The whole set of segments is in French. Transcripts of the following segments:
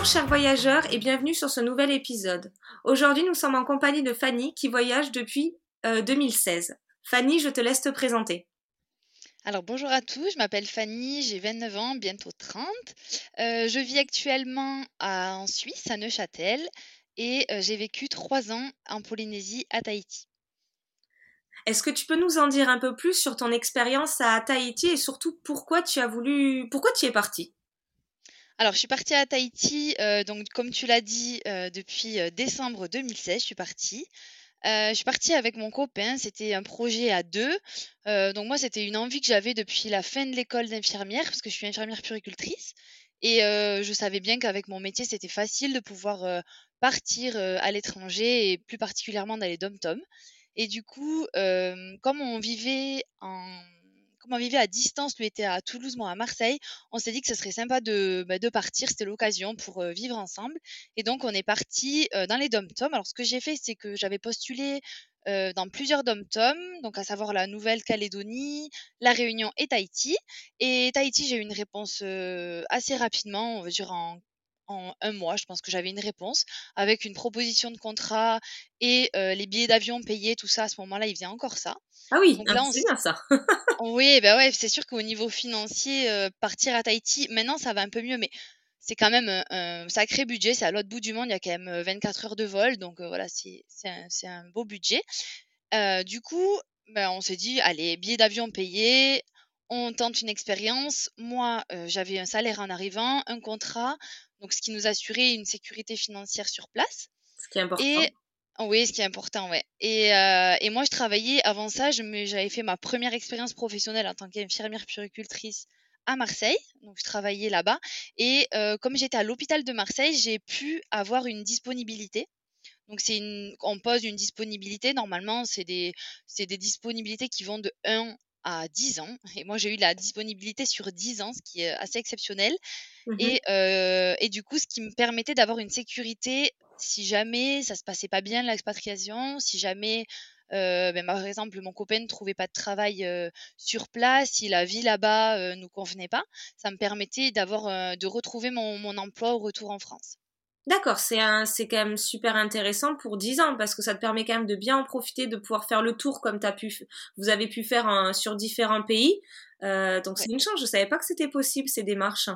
Bonjour chers voyageurs et bienvenue sur ce nouvel épisode. Aujourd'hui nous sommes en compagnie de Fanny qui voyage depuis 2016. Fanny, je te laisse te présenter. Alors bonjour à tous, je m'appelle Fanny, j'ai 29 ans, bientôt 30. Euh, je vis actuellement à- en Suisse, à Neuchâtel, et euh, j'ai vécu trois ans en Polynésie, à Tahiti. Est-ce que tu peux nous en dire un peu plus sur ton expérience à Tahiti et surtout pourquoi tu as voulu, pourquoi tu es partie? Alors je suis partie à Tahiti, euh, donc comme tu l'as dit, euh, depuis euh, décembre 2016, je suis partie. Je suis partie avec mon copain, c'était un projet à deux. Donc moi, c'était une envie que j'avais depuis la fin de l'école d'infirmière, parce que je suis infirmière puricultrice. Et je savais bien qu'avec mon métier, c'était facile de pouvoir partir à l'étranger et plus particulièrement dans les dom-toms. Et du coup, comme on vivait en... Comme on vivait à distance, lui était à Toulouse, moi à Marseille, on s'est dit que ce serait sympa de, bah, de partir, c'était l'occasion pour euh, vivre ensemble. Et donc, on est parti euh, dans les dom-toms. Alors, ce que j'ai fait, c'est que j'avais postulé euh, dans plusieurs dom-toms, donc à savoir la Nouvelle-Calédonie, la Réunion et Tahiti. Et Tahiti, j'ai eu une réponse assez rapidement, on va dire en, en un mois, je pense que j'avais une réponse avec une proposition de contrat et euh, les billets d'avion payés, tout ça. À ce moment-là, il faisait encore ça. Ah oui, Donc ah, là, on c'est s- bien ça. oui, bah ouais, c'est sûr qu'au niveau financier, euh, partir à Tahiti, maintenant ça va un peu mieux, mais c'est quand même un, sacré budget. C'est à l'autre bout du monde, il y a quand même euh, 24 heures de vol, donc euh, voilà, c'est un, un beau budget. Du coup, ben, on s'est dit, allez, billet d'avion payé, on tente une expérience. Moi, euh, j'avais un salaire en arrivant, un contrat, donc ce qui nous assurait une sécurité financière sur place. Ce qui est important. Et oui, ce qui est important, ouais. Et, euh, et moi, je travaillais avant ça, j'avais fait ma première expérience professionnelle en tant qu'infirmière puricultrice à Marseille. Donc, je travaillais là-bas. Et euh, comme j'étais à l'hôpital de Marseille, j'ai pu avoir une disponibilité. Donc, c'est une, on pose une disponibilité. Normalement, c'est des, c'est des disponibilités qui vont de 1 à 10 ans. Et moi, j'ai eu la disponibilité sur 10 ans, ce qui est assez exceptionnel. Mhm. Et, euh, et du coup, ce qui me permettait d'avoir une sécurité si jamais ça se passait pas bien l'expatriation, si jamais, euh, ben, par exemple, mon copain ne trouvait pas de travail euh, sur place, si la vie là-bas euh, nous convenait pas, ça me permettait d'avoir, de retrouver mon, mon emploi au retour en France. D'accord, c'est un, c'est quand même super intéressant pour 10 ans parce que ça te permet quand même de bien en profiter, de pouvoir faire le tour comme t'as pu, vous avez pu faire sur différents pays. Euh, donc Ouais. c'est une chance. Je savais pas que c'était possible ces démarches.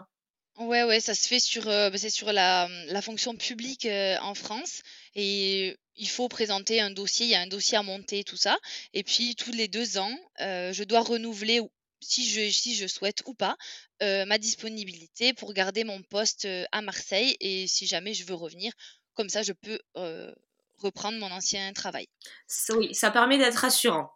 Ouais, ouais, ça se fait sur, euh, c'est sur la, la fonction publique euh, en France et il faut présenter un dossier, il y a un dossier à monter, tout ça. Et puis tous les deux ans, je dois renouveler, ou- si je, si je souhaite ou pas, euh, ma disponibilité pour garder mon poste euh, à Marseille et si jamais je veux revenir, comme ça je peux euh, reprendre mon ancien travail. Oui, ça permet d'être rassurant.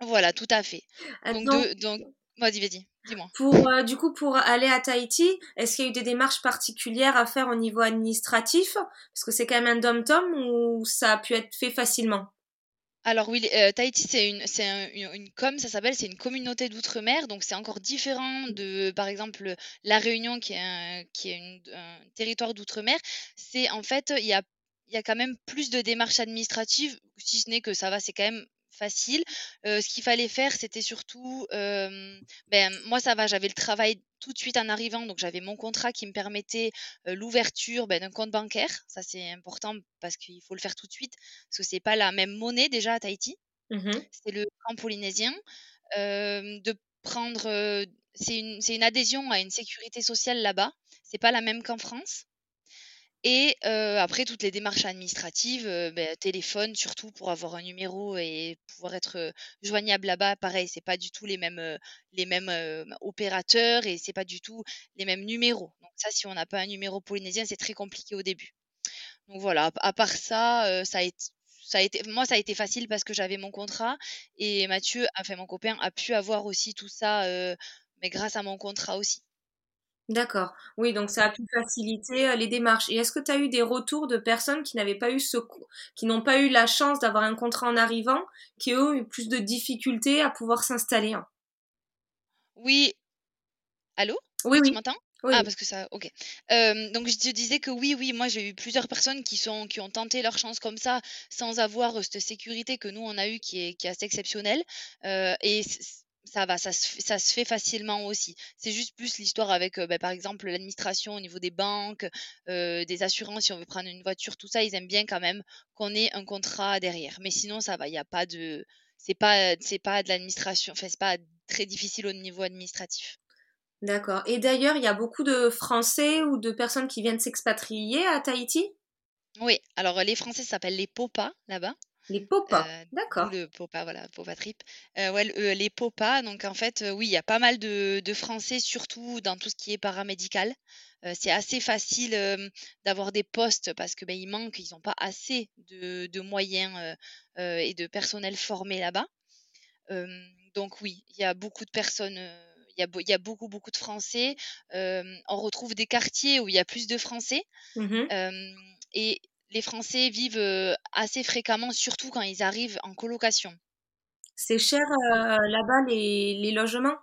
Voilà, tout à fait. Donc, de, donc, vas-y, vas-y, dis-moi. pour euh, du coup pour aller à Tahiti, est-ce qu'il y a eu des démarches particulières à faire au niveau administratif? Parce que c'est quand même un dom-tom ou ça a pu être fait facilement. Alors oui, euh, Tahiti, c'est une, c'est un- une, com, ça s'appelle, c'est une communauté d'outre-mer, donc c'est encore différent de, par exemple, La Réunion, qui est un, qui est un territoire d'outre-mer. C'est en fait, il y a, il y a quand même plus de démarches administratives, si ce n'est que ça va, c'est quand même facile. Euh, ce qu'il fallait faire, c'était surtout, euh, ben moi ça va, j'avais le travail tout de suite en arrivant, donc j'avais mon contrat qui me permettait euh, l'ouverture ben, d'un compte bancaire. Ça c'est important parce qu'il faut le faire tout de suite parce que c'est pas la même monnaie déjà à Tahiti, Mhm. c'est le franc polynésien. De prendre, c'est une, c'est une adhésion à une sécurité sociale là-bas, c'est pas la même qu'en France. Et après, toutes les démarches administratives, ben, téléphone surtout pour avoir un numéro et pouvoir être joignable là-bas. Pareil, c'est pas du tout les mêmes, les mêmes opérateurs et c'est pas du tout les mêmes numéros. Donc ça, si on n'a pas un numéro polynésien, c'est très compliqué au début. Donc voilà, à part ça, ça a moi, ça a été facile parce que j'avais mon contrat et Mathieu, enfin mon copain, a pu avoir aussi tout ça, mais grâce à mon contrat aussi. D'accord. Oui, donc ça a pu faciliter euh, les démarches. Et est-ce que tu as eu des retours de personnes qui n'avaient pas eu ce, qui n'ont pas eu la chance d'avoir un contrat en arrivant, qui ont eu plus de difficultés à pouvoir s'installer Oui. Allô? Oui, Tu oui. m'entends? Oui. Ah, parce que ça, ok. Euh, donc je te disais que oui, oui, moi j'ai eu plusieurs personnes qui sont, qui ont tenté leur chance comme ça, sans avoir euh, cette sécurité que nous on a eu, qui est, qui est assez exceptionnelle. Euh, et ça va, ça se, ça se fait facilement aussi. C'est juste plus l'histoire avec, euh, bah, par exemple, l'administration au niveau des banques, euh, des assurances, si on veut prendre une voiture, tout ça, ils aiment bien quand même qu'on ait un contrat derrière. Mais sinon, ça va, il n'y a pas de. C'est pas, c'est pas de l'administration, enfin, c'est pas très difficile au niveau administratif. D'accord. Et d'ailleurs, il y a beaucoup de Français ou de personnes qui viennent s'expatrier à Tahiti? Oui, alors les Français s'appellent les POPA là-bas. Les popas, euh, d'accord. Le popa, voilà, popa trip. Euh, ouais, euh, les popas, donc en fait, oui, il y a pas mal de, Français, surtout dans tout ce qui est paramédical. c'est assez facile d'avoir des postes parce que ben, il manque, ils n'ont pas assez de, moyens et de personnel formé là-bas. donc oui, il y a beaucoup de personnes. il y, a, beaucoup, beaucoup de Français. on retrouve des quartiers où il y a plus de Français. Mmh et les Français vivent assez fréquemment, surtout quand ils arrivent en colocation. C'est cher là-bas les, logements?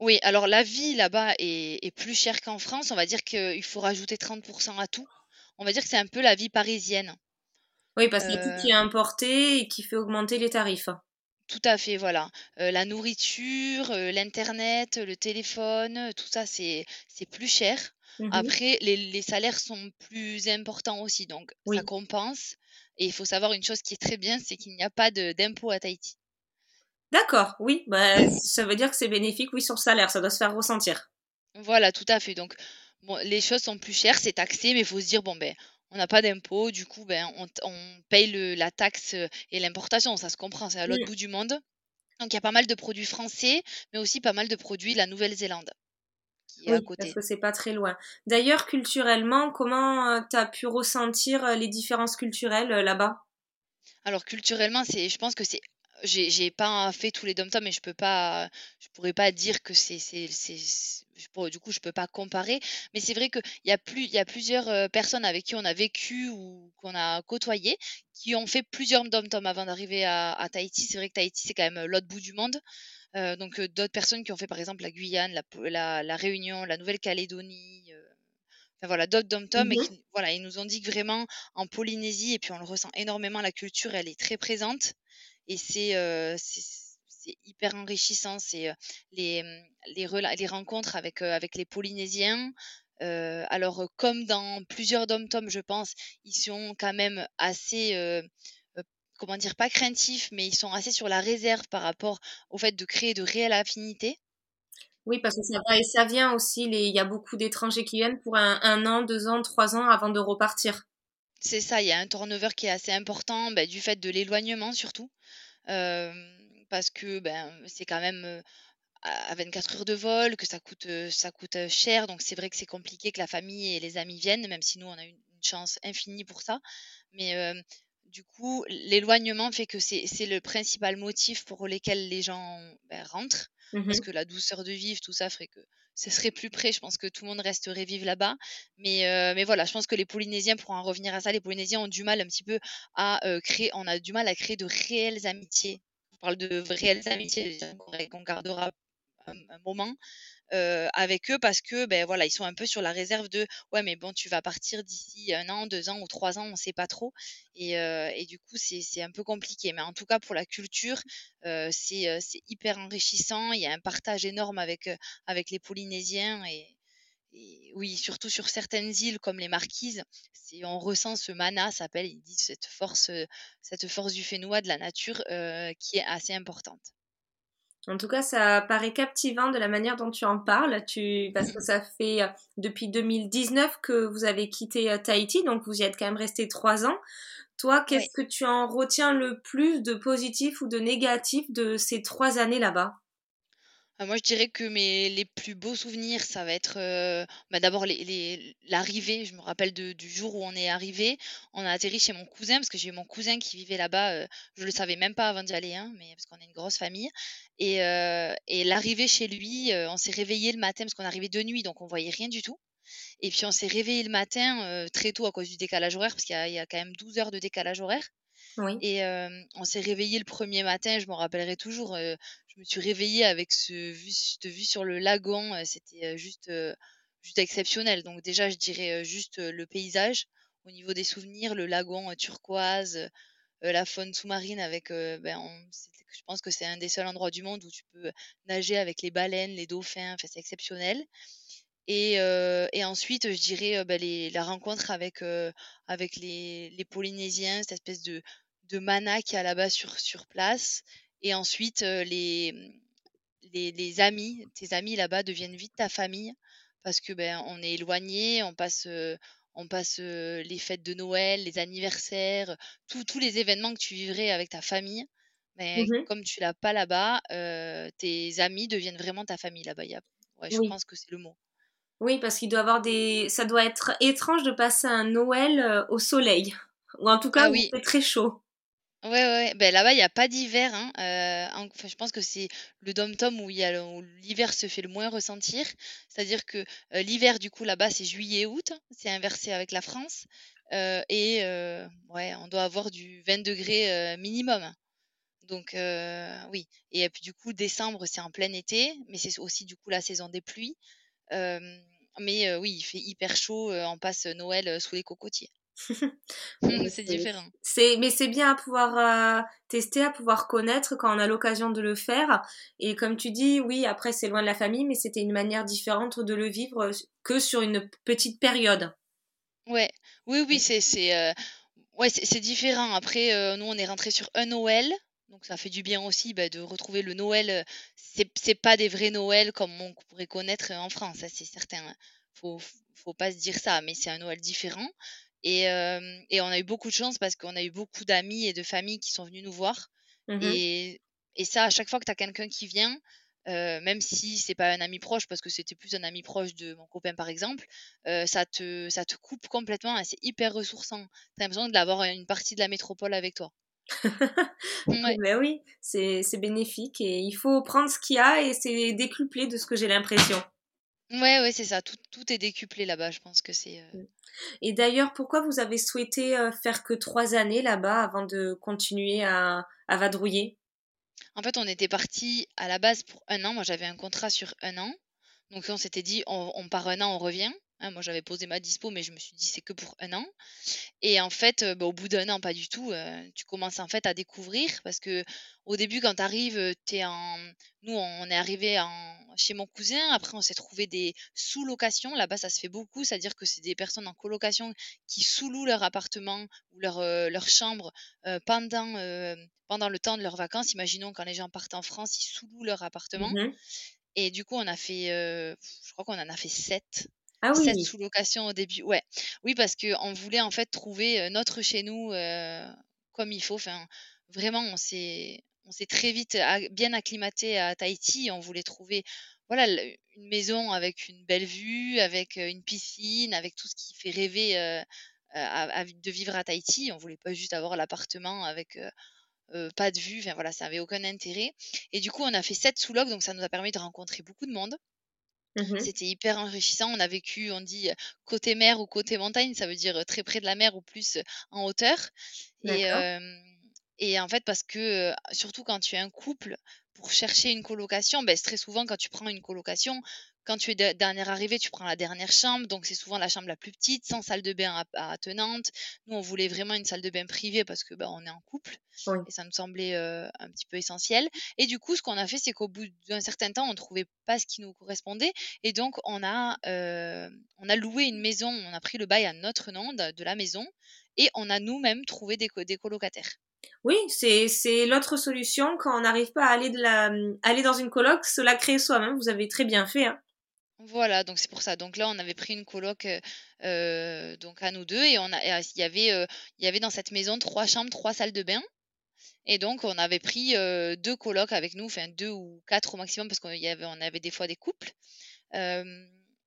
Oui, alors la vie là-bas est, plus chère qu'en France. On va dire qu'il faut rajouter 30% à tout. On va dire que c'est un peu la vie parisienne. Oui, parce qu'il y a tout qui est importé et qui fait augmenter les tarifs. Tout à fait, voilà. la nourriture, l'internet, le téléphone, tout ça, c'est plus cher. Mmh Après, les, salaires sont plus importants aussi, donc ça compense. Et il faut savoir une chose qui est très bien, c'est qu'il n'y a pas d'impôt à Tahiti. D'accord, oui, bah, ça veut dire que c'est bénéfique, oui, sur le salaire, ça doit se faire ressentir. Voilà, tout à fait. Donc, bon, les choses sont plus chères, c'est taxé, mais il faut se dire, bon, ben, on n'a pas d'impôt, du coup, ben, on, paye le, la taxe et l'importation, ça se comprend, c'est à l'autre mmh. bout du monde. Donc, il y a pas mal de produits français, mais aussi pas mal de produits de la Nouvelle-Zélande oui, Parce que c'est pas très loin. D'ailleurs, culturellement, comment euh, tu as pu ressentir euh, les différences culturelles euh, là-bas? Alors culturellement, c'est, je pense que c'est j'ai, pas fait tous les dom mais je peux pas, je pourrais pas dire que c'est, du coup, je peux pas comparer. Mais c'est vrai qu'il y a plus, il y a plusieurs personnes avec qui on a vécu ou qu'on a côtoyé qui ont fait plusieurs dom avant d'arriver à, à Tahiti. C'est vrai que Tahiti, c'est quand même l'autre bout du monde. Euh, donc d'autres personnes qui ont fait par exemple la Guyane, la, la, Réunion, la Nouvelle-Calédonie, enfin voilà, d'autres dom-tom, et mmh voilà, ils nous ont dit que vraiment en Polynésie, et puis on le ressent énormément, la culture, elle est très présente, et c'est c'est hyper enrichissant, c'est les, les, les, rencontres avec, avec les Polynésiens. alors, comme dans plusieurs dom-tom, je pense, ils sont quand même assez comment dire, pas craintifs, mais ils sont assez sur la réserve par rapport au fait de créer de réelles affinités. Oui, parce que ça va et ça vient aussi. Il y a beaucoup d'étrangers qui viennent pour un, an, deux ans, trois ans avant de repartir. C'est ça, il y a un turnover qui est assez important bah, du fait de l'éloignement surtout. parce que ben, c'est quand même à 24 heures de vol, que ça coûte, ça coûte cher. Donc c'est vrai que c'est compliqué que la famille et les amis viennent, même si nous, on a une, chance infinie pour ça. Mais du coup, l'éloignement fait que c'est le principal motif pour lequel les gens ben, rentrent. Mmh parce que la douceur de vivre, tout ça ferait que ce serait plus près. Je pense que tout le monde resterait vivre là-bas. Mais, euh, mais voilà, je pense que les Polynésiens, pour en revenir à ça, les Polynésiens ont du mal un petit peu à euh, créer, on a du mal à créer de réelles amitiés. On parle de réelles amitiés qu'on gardera un, un moment. Euh, avec eux parce que ben voilà ils sont un peu sur la réserve de ouais mais bon tu vas partir d'ici un an deux ans ou trois ans on sait pas trop et, euh, et du coup c'est un peu compliqué. Mais en tout cas pour la culture euh, c'est hyper enrichissant. Il y a un partage énorme avec avec les Polynésiens et, oui surtout sur certaines îles comme les Marquises. On ressent ce mana s'appelle ils disent cette force cette force du Fénois de la nature qui est assez importante en tout cas, ça paraît captivant de la manière dont tu en parles, tu... parce que ça fait euh, depuis 2019 que vous avez quitté euh, Tahiti, donc vous y êtes quand même resté trois ans. Toi, qu'est-ce que tu en retiens le plus de positif ou de négatif de ces trois années là-bas? Ah, moi, je dirais que mes les plus beaux souvenirs, ça va être, heu, bah, d'abord les les l'arrivée. Je me rappelle de du jour où on est arrivé. On a atterri chez mon cousin parce que j'ai mon cousin qui vivait là-bas, heu, je le savais même pas avant d'y aller, hein, mais parce qu'on est une grosse famille et heu et l'arrivée chez lui, heu, on s'est réveillé le matin parce qu'on arrivait de nuit, donc on voyait rien du tout et puis on s'est réveillé le matin, heu, très tôt à cause du décalage horaire parce qu'il y a il y a quand même 12 heures de décalage horaire Oui. et hem, on s'est réveillé le premier matin, je m'en rappellerai toujours, heu, je me suis réveillée avec ce vue cette vue sur le lagon, c'était, juste, juste exceptionnel. Donc déjà, je dirais, juste, le paysage. Au niveau des souvenirs, le lagon, turquoise, la faune sous-marine avec, ben, je pense que c'est un des seuls endroits du monde où tu peux, nager avec les baleines, les dauphins, enfin, c'est exceptionnel et ensuite, je dirais, les la rencontre avec, avec les Polynésiens, cette espèce de de mana qu'il y a là-bas sur sur place et ensuite, les, mmh, les les amis, tes amis là-bas deviennent vite ta famille parce que, ben, on est éloignés, on passe, heu, on passe, heu, les fêtes de Noël, les anniversaires, tous tous les événements que tu vivrais avec ta famille, mais Mmh comme tu l'as pas là-bas, tes amis deviennent vraiment ta famille là-bas. Ouais, je Oui. pense que c'est le mot. Oui, parce qu'il doit avoir des ça doit être étrange de passer un Noël, au soleil ou en tout cas Ah où il fait très chaud. Ouais, ouais, ouais, beh, là-bas, il y a pas d'hiver, hein, en enfin, je pense que c'est le DOM-TOM où l'hiver se fait le moins ressentir. C'est-à-dire que, heu, l'hiver, du coup, là-bas, c'est juillet-août, c'est inversé avec la France, heu et ouais, on doit avoir du 20°, heu, minimum. Donc oui et puis, du coup, décembre, c'est en plein été, mais c'est aussi, du coup, la saison des pluies, mais oui, il fait hyper chaud, on passe Noël, sous les cocotiers. Oui, C'est différent. c'est mais c'est bien à pouvoir, heu, tester, à pouvoir connaître quand on a l'occasion de le faire et comme tu dis, oui, après c'est loin de la famille, mais c'était une manière différente de le vivre, heu, que sur une petite période. Ouais, oui, oui, c'est c'est, heu, ouais, c'est différent. Après, nous, on est rentrés sur un Noël, donc ça fait du bien aussi, bah, de retrouver le Noël, c'est c'est pas des vrais Noëls comme on pourrait connaître, en France, ça c'est certain. Faut faut pas se dire ça, mais c'est un Noël différent et on a eu beaucoup de chance parce qu'on a eu beaucoup d'amis et de familles qui sont venus nous voir Mmh et et ça, à chaque fois que tu as quelqu'un qui vient, même si c'est pas un ami proche, parce que c'était plus un ami proche de mon copain, par exemple, ça te ça te coupe complètement et c'est hyper ressourçant. Tu as l'impression d'avoir une partie de la métropole avec toi. Ouais. Bah oui, c'est c'est bénéfique et il faut prendre ce qu'il y a et c'est décuplé de ce que j'ai l'impression. Ouais, ouais, c'est ça, tout tout est décuplé là-bas, je pense que c'est, heu Mmh. Et d'ailleurs, pourquoi vous avez souhaité, faire que 3 années là-bas avant de continuer à à vadrouiller? en fait, on était partis à la base pour un an. Moi, j'avais un contrat sur un an. Donc on s'était dit: «On on part un an, on revient». Hein, moi, j'avais posé ma dispo, mais je me suis dit: «C'est que pour un an». Et en fait, heu, bah, au bout d'un an, pas du tout, heu, tu commences en fait à découvrir parce que au début quand tu arrives, heu, en nous on est arrivé en chez mon cousin, après on s'est trouvé des sous-locations. Là-bas, ça se fait beaucoup, c'est-à-dire que c'est des personnes en colocation qui sous-louent leur appartement ou leur, leur chambre, pendant, pendant le temps de leurs vacances. Imaginons quand les gens partent en France, ils sous-louent leur appartement Mmh et du coup on a fait, je crois qu'on en a fait 7. Ah 7 oui! sous-locations au début, ouais. Oui, parce qu'on voulait en fait trouver, heu, notre chez nous, heu, comme il faut. Enfin, vraiment, on s'est on s'est très vite bien acclimaté à Tahiti. On voulait trouver, voilà, une maison avec une belle vue, avec, heu, une piscine, avec tout ce qui fait rêver, heu, à à de vivre à Tahiti. On voulait pas juste avoir l'appartement avec, pas de vue. Enfin voilà, ça avait aucun intérêt et du coup, on a fait 7 sous-locs, donc ça nous a permis de rencontrer beaucoup de monde. Mmh C'était hyper enrichissant. On a vécu, on dit, côté mer ou côté montagne, ça veut dire, très près de la mer ou plus, en hauteur. Et et en fait parce que, surtout quand tu es un couple, pour chercher une colocation, beh, c'est très souvent quand tu prends une colocation, quand tu es de dernière arrivée, tu prends la dernière chambre, donc c'est souvent la chambre la plus petite, sans salle de bain attenante. Nous, on voulait vraiment une salle de bain privée parce que, bah, on est en couple Oui. et ça nous semblait, heu, un petit peu essentiel et du coup, ce qu'on a fait, c'est qu'au bout d'un certain temps, on trouvait pas ce qui nous correspondait et donc on a, on a loué une maison, on a pris le bail à notre nom de de la maison et on a nous-mêmes trouvé des co des colocataires. Oui, c'est c'est l'autre solution quand on n'arrive pas à aller de la aller dans une coloc, se la créer soi-même. Vous avez très bien fait, hein. Voilà, donc c'est pour ça. Donc là, on avait pris une coloc, heu heu, donc à nous 2 et on a il y avait, heu, il y avait dans cette maison 3 chambres, 3 salles de bain Et donc, on avait pris deux colocs avec nous, enfin deux ou quatre au maximum, parce qu'on y avait, on avait des fois des couples.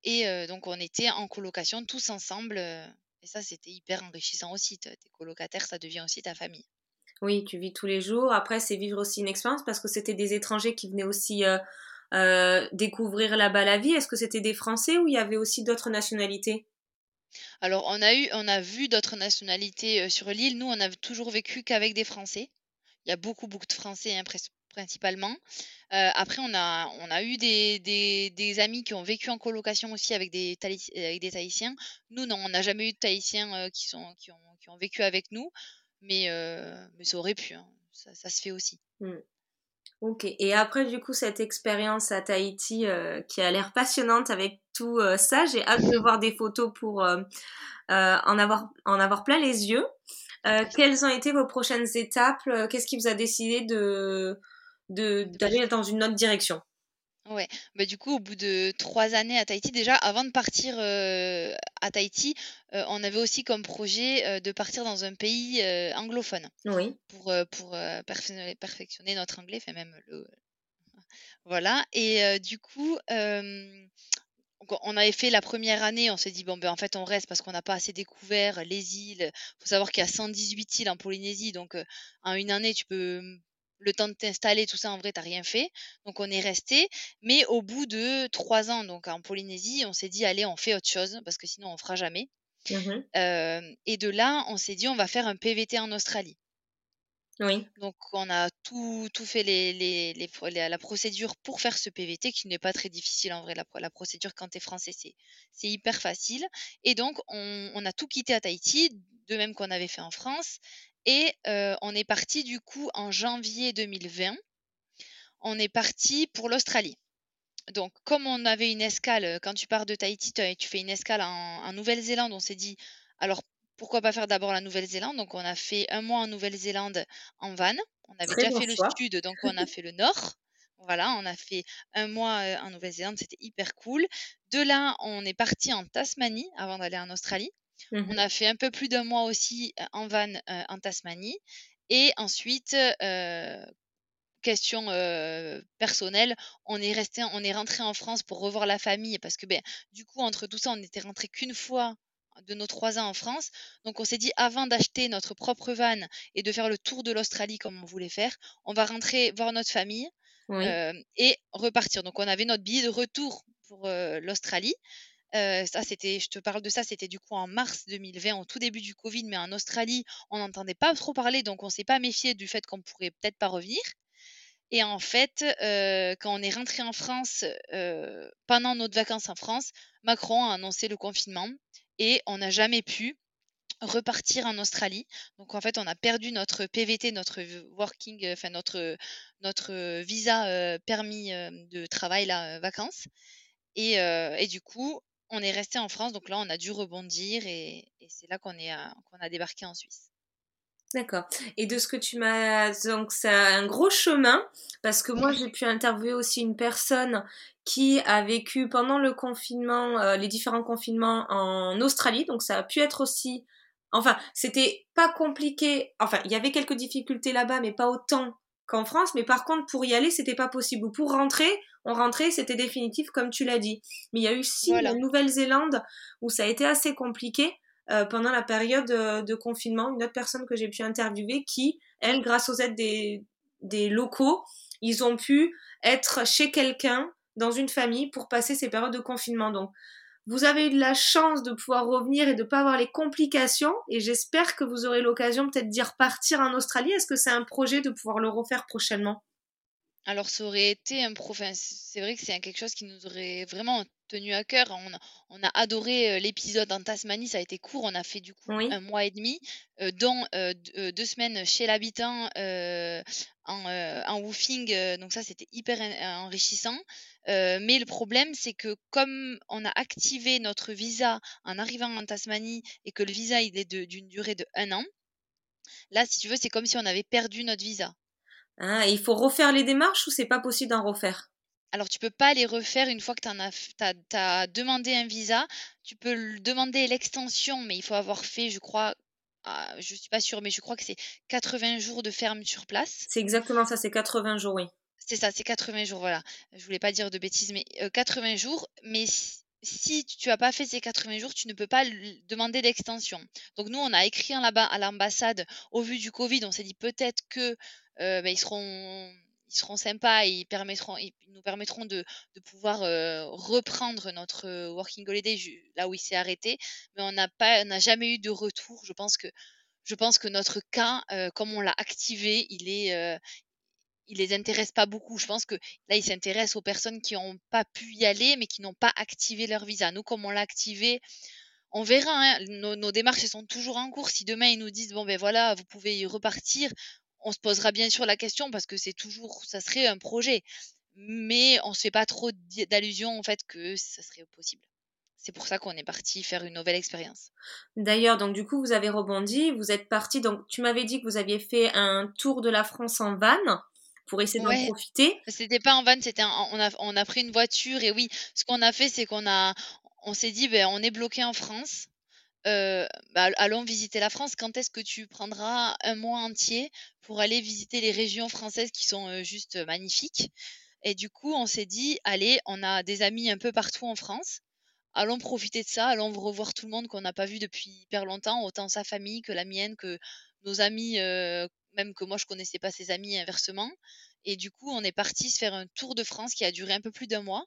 et donc, on était en colocation tous ensemble. et ça, c'était hyper enrichissant aussi. Tes colocataires, ça devient aussi ta famille. Oui, tu vis tous les jours. Après, c'est vivre aussi une expérience parce que c'était des étrangers qui venaient aussi découvrir là-bas la vie? Est-ce que c'était des Français ou il y avait aussi d'autres nationalités? Alors, on a eu, on a vu d'autres nationalités sur l'île. Nous, on a toujours vécu qu'avec des Français. Il y a beaucoup, beaucoup de Français hein, principalement. Euh, après, on a, on a eu des, des, amis qui ont vécu en colocation aussi avec des, avec des Tahitiens. Nous, non, on n'a jamais eu de Tahitiens euh, qui, sont, qui, ont, qui ont vécu avec nous, mais, euh, mais ça aurait pu, hein. ça, se fait aussi. Mmh. Ok, et après du coup cette expérience à Tahiti qui a l'air passionnante avec tout ça, j'ai hâte de voir des photos pour en, avoir, en avoir plein les yeux. Euh, quelles ont été vos prochaines étapes? Euh, Qu'est-ce qui vous a décidé de d'aller dans une autre direction? Ouais, bah du coup, au bout de trois années à Tahiti, déjà avant de partir euh, à Tahiti, on avait aussi comme projet de partir dans un pays anglophone. Oui. Pour, pour perfectionner, notre anglais, enfin même le. Voilà. Et du coup, on avait fait la première année, on s'est dit, bon, ben, en fait, on reste parce qu'on n'a pas assez découvert les îles. Il faut savoir qu'il y a 118 îles en Polynésie, donc en une année, tu peux, le temps de t'installer, tout ça, en vrai, tu n'as rien fait. Donc, on est resté. Mais au bout de trois ans, donc en Polynésie, on s'est dit, allez, on fait autre chose parce que sinon, on fera jamais. Mmh et de là, on s'est dit, on va faire un PVT en Australie. Oui. Donc, on a tout, tout fait les, les, la procédure pour faire ce PVT, qui n'est pas très difficile en vrai. La, la procédure, quand tu es français, c'est, c'est hyper facile. Et donc, on, on, a tout quitté à Tahiti, de même qu'on avait fait en France. Et euh, on est parti du coup en janvier 2020. On est parti pour l'Australie. Donc, comme on avait une escale, quand tu pars de Tahiti, tu fais une escale en, en Nouvelle-Zélande, on s'est dit, alors pourquoi pas faire d'abord la Nouvelle-Zélande? Donc, on a fait un mois en Nouvelle-Zélande en van. On avait déjà fait le sud, donc on a fait le nord. Voilà, on a fait un mois euh, en Nouvelle-Zélande, c'était hyper cool. De là, on est parti en Tasmanie avant d'aller en Australie. Mmh on a fait un peu plus d'un mois aussi en van euh, en Tasmanie. Et ensuite, question personnelle, on est resté, on est rentré en France pour revoir la famille parce que ben, du coup, entre tout ça, on n'était rentré qu'une fois de nos trois ans en France. Donc on s'est dit avant d'acheter notre propre van et de faire le tour de l'Australie comme on voulait faire, on va rentrer voir notre famille euh, et repartir. Donc on avait notre billet de retour pour euh, l'Australie. Ça, c'était, je te parle de ça, c'était du coup en mars 2020, au tout début du Covid, mais en Australie, on n'entendait pas trop parler, donc on s'est pas méfié du fait qu'on pourrait peut-être pas revenir. Et en fait, quand on est rentré en France, pendant notre vacances en France, Macron a annoncé le confinement et on n'a jamais pu repartir en Australie. Donc en fait, on a perdu notre PVT, notre working, enfin notre, notre visa permis de travail, là, vacances. Et, du coup, on est resté en France. Donc là, on a dû rebondir et, et c'est là qu'on est qu'on a débarqué en Suisse. D'accord. Et de ce que tu m'as... Donc, c'est un gros chemin, parce que moi, j'ai pu interviewer aussi une personne qui a vécu pendant le confinement, euh, les différents confinements en Australie. Donc, ça a pu être aussi... Enfin, c'était pas compliqué. Enfin, il y avait quelques difficultés là-bas, mais pas autant qu'en France. Mais par contre, pour y aller, c'était pas possible. Pour rentrer, on rentrait, c'était définitif, comme tu l'as dit. Mais il y a eu aussi la Nouvelle-Zélande où ça a été assez compliqué. Euh, pendant la période euh, de confinement, une autre personne que j'ai pu interviewer qui, elle, grâce aux aides des, des locaux, ils ont pu être chez quelqu'un dans une famille pour passer ces périodes de confinement. Donc, vous avez eu de la chance de pouvoir revenir et de ne pas avoir les complications. Et j'espère que vous aurez l'occasion peut-être d'y repartir en Australie. Est-ce que c'est un projet de pouvoir le refaire prochainement? Alors, ça aurait été un professeur. c'est vrai que c'est quelque chose qui nous aurait vraiment tenu à cœur. On a, adoré l'épisode en Tasmanie, ça a été court. On a fait du coup un mois et demi, dont deux semaines chez l'habitant en, woofing. donc ça, c'était hyper enrichissant. mais le problème, c'est que comme on a activé notre visa en arrivant en Tasmanie et que le visa il est d'une durée de un an, là, si tu veux, c'est comme si on avait perdu notre visa. Ah, il faut refaire les démarches ou c'est pas possible d'en refaire? Alors, tu peux pas les refaire une fois que tu as, as, demandé un visa. Tu peux demander l'extension, mais il faut avoir fait, je crois, ah, je suis pas sûre, mais je crois que c'est 80 jours de ferme sur place. C'est exactement ça, c'est 80 jours, oui. C'est ça, c'est 80 jours, voilà. Je voulais pas dire de bêtises, mais 80 jours. Mais si, tu as pas fait ces 80 jours, tu ne peux pas demander l'extension. Donc nous, on a écrit là-bas à l'ambassade, au vu du Covid, on s'est dit peut-être que ben, ils seront ils seront sympas et ils, ils nous permettront de, pouvoir reprendre notre working holiday là où il s'est arrêté. Mais on n'a pas, n'a jamais eu de retour. Je pense que, je pense que notre cas, comme on l'a activé, il est, les intéresse pas beaucoup. Je pense que là, il s'intéresse aux personnes qui n'ont pas pu y aller, mais qui n'ont pas activé leur visa. Nous, comme on l'a activé, on verra. Hein. Nos, démarches sont toujours en cours. Si demain ils nous disent bon ben voilà, vous pouvez y repartir, on se posera bien sûr la question parce que c'est toujours, ça serait un projet. Mais on ne se fait pas trop d'allusion en fait que ça serait possible. C'est pour ça qu'on est parti faire une nouvelle expérience. D'ailleurs, donc du coup, vous avez rebondi, vous êtes parti. Donc, tu m'avais dit que vous aviez fait un tour de la France en van pour essayer d'en profiter. C'était pas en van, c'était on a on a pris une voiture et oui, ce qu'on a fait, c'est qu'on a on s'est dit ben on est bloqué en France. Euh, bah, allons visiter la France. Quand est-ce que tu prendras un mois entier pour aller visiter les régions françaises qui sont euh, juste magnifiques? Et du coup, on s'est dit, allez, on a des amis un peu partout en France. Allons profiter de ça, allons revoir tout le monde qu'on n'a pas vu depuis hyper longtemps, autant sa famille que la mienne, que nos amis, euh, même que moi je connaissais pas ses amis inversement. Et du coup, on est parti se faire un tour de France qui a duré un peu plus d'un mois.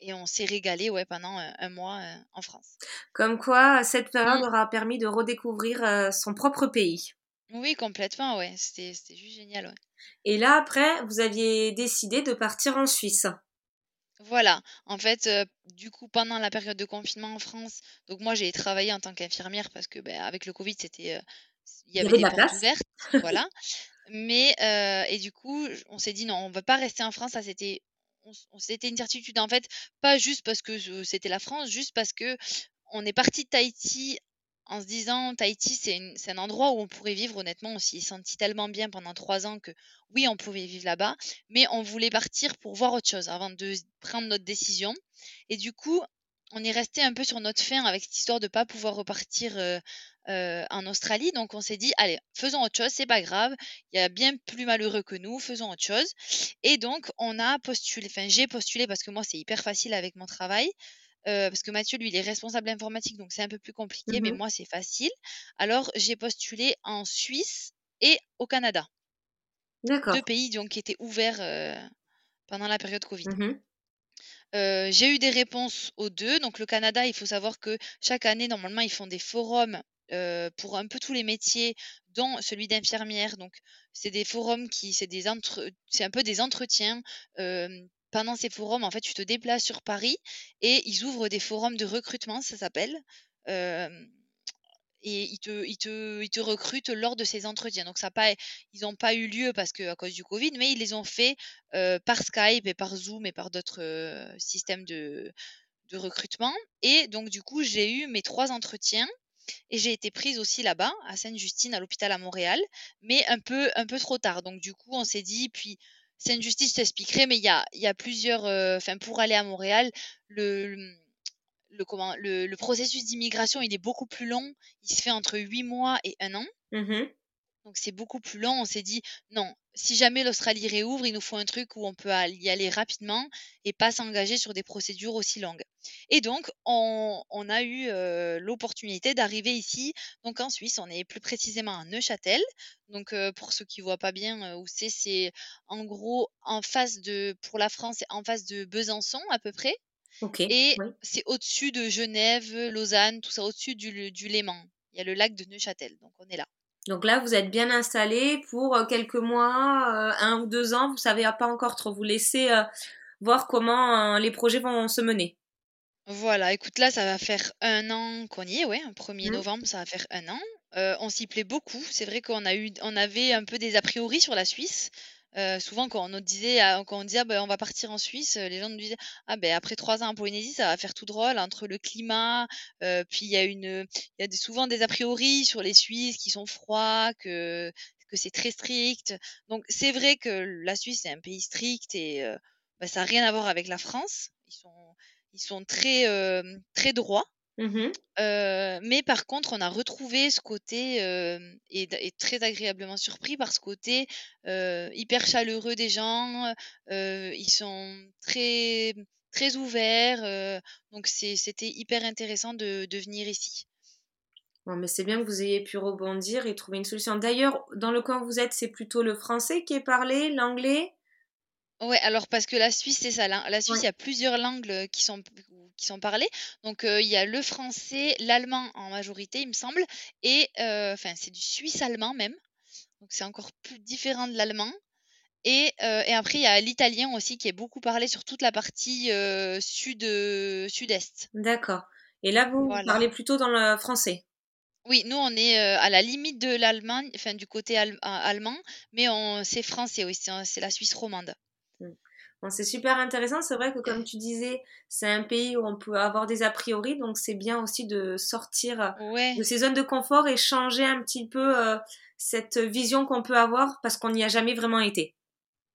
Et on s'est régalé ouais, pendant un, mois en France. Comme quoi, cette période mmh. aura permis de redécouvrir son propre pays. Oui, complètement, ouais. C'était juste génial, ouais. Et là, après, vous aviez décidé de partir en Suisse. Voilà. En fait, du coup, pendant la période de confinement en France, donc moi, j'ai travaillé en tant qu'infirmière parce que, ben, avec le Covid, c'était, il y avait, des portes ouvertes, voilà. Mais et du coup, on s'est dit non, on ne va pas rester en France. Ça, c'était c'était une certitude en fait, pas juste parce que c'était la France, juste parce que on est parti de Tahiti en se disant Tahiti c'est un endroit où on pourrait vivre honnêtement on s'y est senti tellement bien pendant trois ans que oui on pouvait vivre là-bas mais on voulait partir pour voir autre chose avant de prendre notre décision. Et du coup on est resté un peu sur notre fin avec cette histoire de pas pouvoir repartir en Australie. Donc on s'est dit, allez, faisons autre chose, c'est pas grave. Il y a bien plus malheureux que nous, faisons autre chose. Et donc on a postulé, enfin j'ai postulé parce que moi c'est hyper facile avec mon travail. parce que Mathieu, lui, il est responsable informatique, donc c'est un peu plus compliqué, mais mmh moi, c'est facile. Alors, j'ai postulé en Suisse et au Canada. D'accord. Deux pays donc, qui étaient ouverts pendant la période Covid. Mmh j'ai eu des réponses aux deux. Donc, le Canada, il faut savoir que chaque année, normalement, ils font des forums pour un peu tous les métiers, dont celui d'infirmière. Donc, c'est des forums qui, c'est des c'est un peu des entretiens. pendant ces forums, en fait, tu te déplaces sur Paris et ils ouvrent des forums de recrutement, ça s'appelle. et ils te, ils, te, ils te recrutent lors de ces entretiens. Donc, ça pas, ils n'ont pas eu lieu parce que à cause du Covid, mais ils les ont fait par Skype et par Zoom et par d'autres systèmes de, de recrutement. Et donc, du coup, j'ai eu mes trois entretiens et j'ai été prise aussi là-bas, à Sainte-Justine, à l'hôpital à Montréal, mais un peu, un peu trop tard. Donc du coup, on s'est dit, puis Sainte-Justine, je t'expliquerai, mais il y a, y a plusieurs, euh, enfin pour aller à Montréal, le, le, comment, le, processus d'immigration, il est beaucoup plus long. Il se fait entre huit mois et un an. Mmh donc c'est beaucoup plus long. On s'est dit, non, si jamais l'Australie réouvre, il nous faut un truc où on peut y aller rapidement et pas s'engager sur des procédures aussi longues. Et donc, on, a eu l'opportunité d'arriver ici, donc en Suisse. On est plus précisément à Neuchâtel. Donc, pour ceux qui voient pas bien où c'est, c'est en gros en face de, pour la France, c'est en face de Besançon à peu près. et c'est au-dessus de Genève, Lausanne, tout ça, au-dessus du, du Léman. Il y a le lac de Neuchâtel, donc on est là. Donc là, vous êtes bien installé pour euh, quelques mois, euh, un ou deux ans. Vous savez pas encore trop. Vous laissez euh, voir comment les projets vont se mener. Voilà, écoute, là, ça va faire un an qu'on y est, ouais, 1er mmh. novembre, ça va faire un an. on s'y plaît beaucoup. C'est vrai qu'on a eu, on avait un peu des a priori sur la Suisse. Euh, souvent, quand on disait, ah, quand on disait, «Ah, ben, on va partir en Suisse, euh, les gens nous disaient, ah ben après trois ans en Polynésie, ça va faire tout drôle entre le climat, euh, puis il y a une, il y a souvent des a priori sur les Suisses qui sont froids, que que c'est très strict. Donc c'est vrai que la Suisse est un pays strict et ben, ça n'a rien à voir avec la France. Ils sont ils sont très très droits. Mmh mais par contre, on a retrouvé ce côté, et très agréablement surpris par ce côté, hyper chaleureux des gens, ils sont très très ouverts, donc c'était hyper intéressant de de venir ici. Bon, mais c'est bien que vous ayez pu rebondir et trouver une solution. D'ailleurs, dans le coin où vous êtes, c'est plutôt le français qui est parlé, l'anglais? Ouais, alors parce que la Suisse, c'est ça, la la Suisse, il y a plusieurs langues, qui sont qui sont parlées. Donc, il y a le français, l'allemand en majorité, il me semble et enfin, c'est du suisse allemand même, donc c'est encore plus différent de l'allemand et et après il y a l'italien aussi qui est beaucoup parlé sur toute la partie, sud, sud-est. D'accord et là, vous, parlez plutôt dans le français? Oui, nous, on est, à la limite de l'Allemagne, enfin du côté allemand, mais on c'est français, oui, c'est la Suisse romande. Bon, c'est super intéressant. C'est vrai que comme tu disais, c'est un pays où on peut avoir des a priori, donc c'est bien aussi de sortir de ces zones de confort et changer un petit peu cette vision qu'on peut avoir parce qu'on n'y a jamais vraiment été.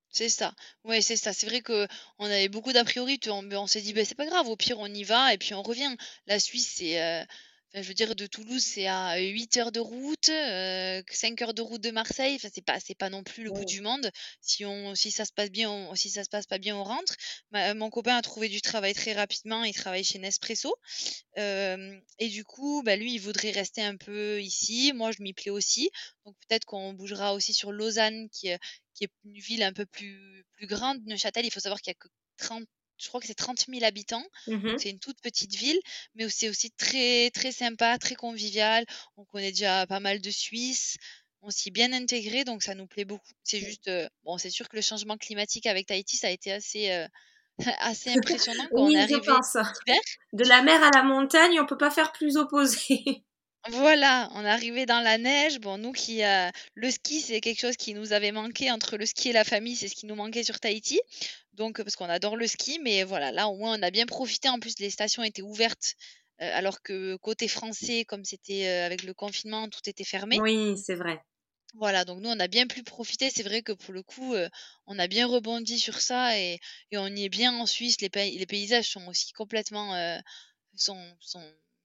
C'est ça. Ouais, c'est ça. C'est vrai que on avait beaucoup d'a priori. On, on s'est dit, ben, c'est pas grave, au pire, on y va et puis on revient. La Suisse, c'est je veux dire, de Toulouse, c'est à 8 heures de route, 5 heures de route de Marseille. Enfin, c'est pas, c'est pas non plus le bout du monde. Si on, si ça se passe bien, si ça se passe pas bien, on rentre. mon copain a trouvé du travail très rapidement. Il travaille chez Nespresso. et du coup, bah, lui, il voudrait rester un peu ici. Moi, je m'y plais aussi. Donc peut-être qu'on bougera aussi sur Lausanne, qui, qui est une ville un peu plus, plus grande. Neuchâtel, il faut savoir qu'il y a que 30 je crois que c'est 30 000 habitants. Mmh c'est une toute petite ville, mais c'est aussi très, très sympa, très convivial. On connaît déjà pas mal de Suisses. On s'y est bien intégré, donc ça nous plaît beaucoup. C'est juste, bon, c'est sûr que le changement climatique avec Tahiti, ça a été assez, assez impressionnant quand on est arrivé. De la mer à la montagne, on peut pas faire plus opposé. Voilà, on est arrivé dans la neige. Bon, nous qui euh, le ski, c'est quelque chose qui nous avait manqué entre le ski et la famille, c'est ce qui nous manquait sur Tahiti. Donc parce qu'on adore le ski, mais voilà, là au moins on a bien profité. En plus, les stations étaient ouvertes, euh, alors que côté français, comme c'était euh, avec le confinement, tout était fermé. Oui, c'est vrai. Voilà, donc nous on a bien pu profiter. C'est vrai que pour le coup, on a bien rebondi sur ça et, on y est bien en Suisse. Les, les paysages sont aussi complètement sont, sont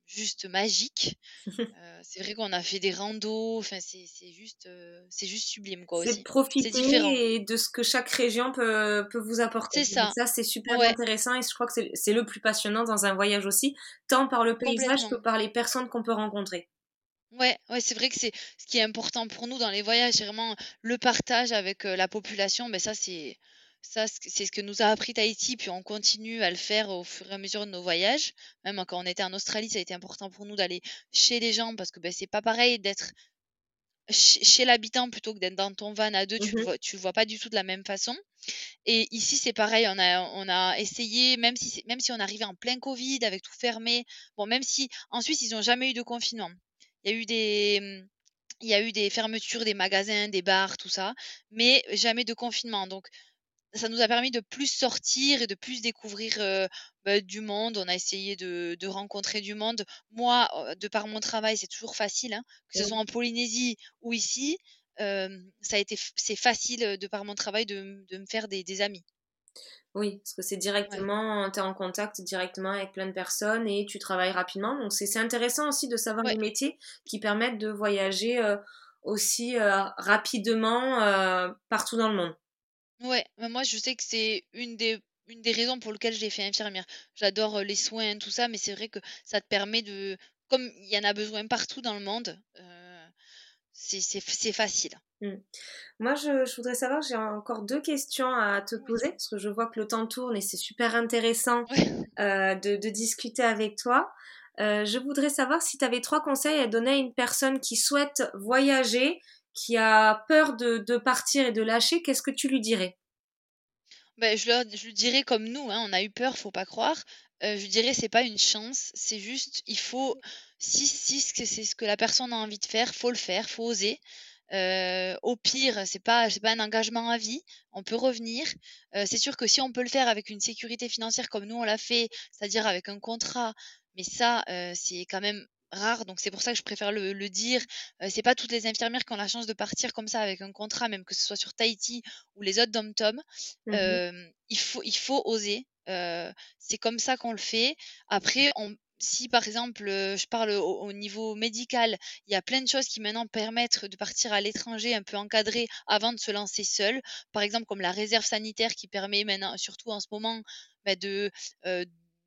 juste magique. c'est vrai qu'on a fait des randos, enfin c'est juste c'est juste sublime quoi aussi. C'est profiter de ce que chaque région peut, peut vous apporter. C'est ça. ça c'est super intéressant et je crois que c'est le plus passionnant dans un voyage aussi, tant par le paysage que par les personnes qu'on peut rencontrer. Ouais, ouais, c'est vrai que c'est ce qui est important pour nous dans les voyages, c'est vraiment le partage avec la population. Mais ben, ça, c'est ça, c'est ce que nous a appris Tahiti, puis on continue à le faire au fur et à mesure de nos voyages. Même quand on était en Australie, ça a été important pour nous d'aller chez les gens parce que ben, c'est pas pareil d'être chez, l'habitant plutôt que d'être dans ton van à deux, tu, le mmh vois, tu le vois pas du tout de la même façon. Et ici, c'est pareil, on a, on a essayé, même si, même si on arrivait en plein Covid avec tout fermé, bon, même si en Suisse, ils n'ont jamais eu de confinement. Il y a eu des. Il y a eu des fermetures des magasins, des bars, tout ça, mais jamais de confinement. Donc, ça nous a permis de plus sortir et de plus découvrir bah, du monde. On a essayé de, rencontrer du monde. Moi, de par mon travail, c'est toujours facile, hein, que ce soit en Polynésie ou ici. ça a été, c'est facile de par mon travail de, me faire des, amis. Oui, parce que c'est directement, tu es en contact directement avec plein de personnes et tu travailles rapidement. Donc c'est intéressant aussi de savoir les métiers qui permettent de voyager aussi rapidement partout dans le monde. Ouais, moi je sais que c'est une des une des raisons pour lesquelles j'ai fait infirmière. J'adore, les soins, tout ça, mais c'est vrai que ça te permet de comme il y en a besoin partout dans le monde, c'est facile. Mmh. Moi, je, voudrais savoir, j'ai encore deux questions à te poser, parce que je vois que le temps tourne et c'est super intéressant de, discuter avec toi. je voudrais savoir si tu avais trois conseils à donner à une personne qui souhaite voyager qui a peur de, partir et de lâcher, qu'est-ce que tu lui dirais? Ben, je, lui dirais comme nous, hein, on a eu peur, faut pas croire. Euh, je dirais c'est pas une chance, c'est juste il faut si si c'est ce que la personne a envie de faire, faut le faire, faut oser. Euh, au pire, c'est pas pas un engagement à vie, on peut revenir. Euh, c'est sûr que si on peut le faire avec une sécurité financière comme nous on l'a fait, c'est-à-dire avec un contrat, mais ça c'est quand même rare, donc c'est pour ça que je préfère le, dire. c'est pas toutes les infirmières qui ont la chance de partir comme ça avec un contrat, même que ce soit sur Tahiti ou les autres dom-tom. Mmh il, faut, il faut oser. c'est comme ça qu'on le fait. Après, on, si par exemple, je parle au, niveau médical, il y a plein de choses qui maintenant permettent de partir à l'étranger un peu encadré avant de se lancer seul. Par exemple, comme la réserve sanitaire qui permet maintenant, surtout en ce moment, bah, de,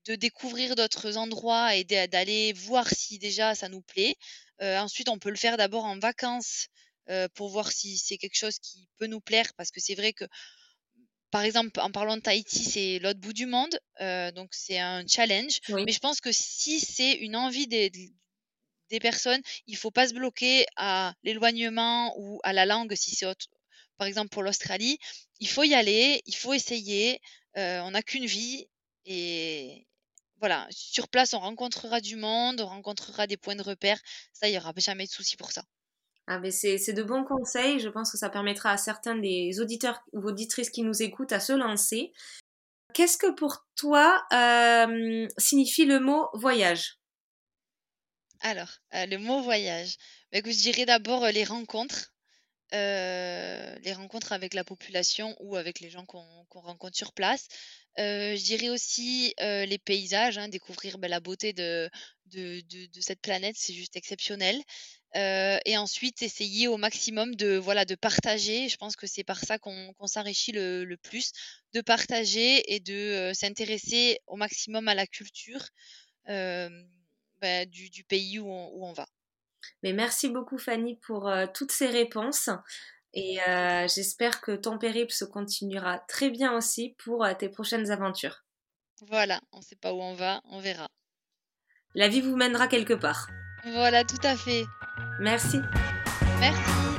de découvrir d'autres endroits et d'aller voir si déjà ça nous plaît. ensuite, on peut le faire d'abord en vacances pour voir si c'est quelque chose qui peut nous plaire parce que c'est vrai que par exemple, en parlant de Tahiti, c'est l'autre bout du monde, donc c'est un challenge. Mais je pense que si c'est une envie des, des personnes, il faut pas se bloquer à l'éloignement ou à la langue si c'est autre. Par exemple, pour l'Australie, il faut y aller, il faut essayer. on n'a qu'une vie et voilà, sur place, on rencontrera du monde, on rencontrera des points de repère. Ça, il n'y aura jamais de souci pour ça. Ah ben c'est de bons conseils. Je pense que ça permettra à certains des auditeurs ou auditrices qui nous écoutent à se lancer. Qu'est-ce que pour toi euh, signifie le mot voyage? Alors, euh, le mot voyage, ben, je dirais d'abord euh, les rencontres. Les rencontres avec la population ou avec les gens qu'on rencontre sur place. je dirais aussi les paysages, hein, découvrir ben, la beauté de, cette planète, c'est juste exceptionnel. Euh, et ensuite essayer au maximum de partager. Je pense que c'est par ça qu'on s'enrichit le, plus, de partager et de euh, s'intéresser au maximum à la culture euh, bah, du, pays où on, va. Mais merci beaucoup Fanny pour toutes ces réponses. Et j'espère que ton périple se continuera très bien aussi pour tes prochaines aventures. Voilà, on ne sait pas où on va, on verra. La vie vous mènera quelque part. Voilà, tout à fait. Merci. Merci.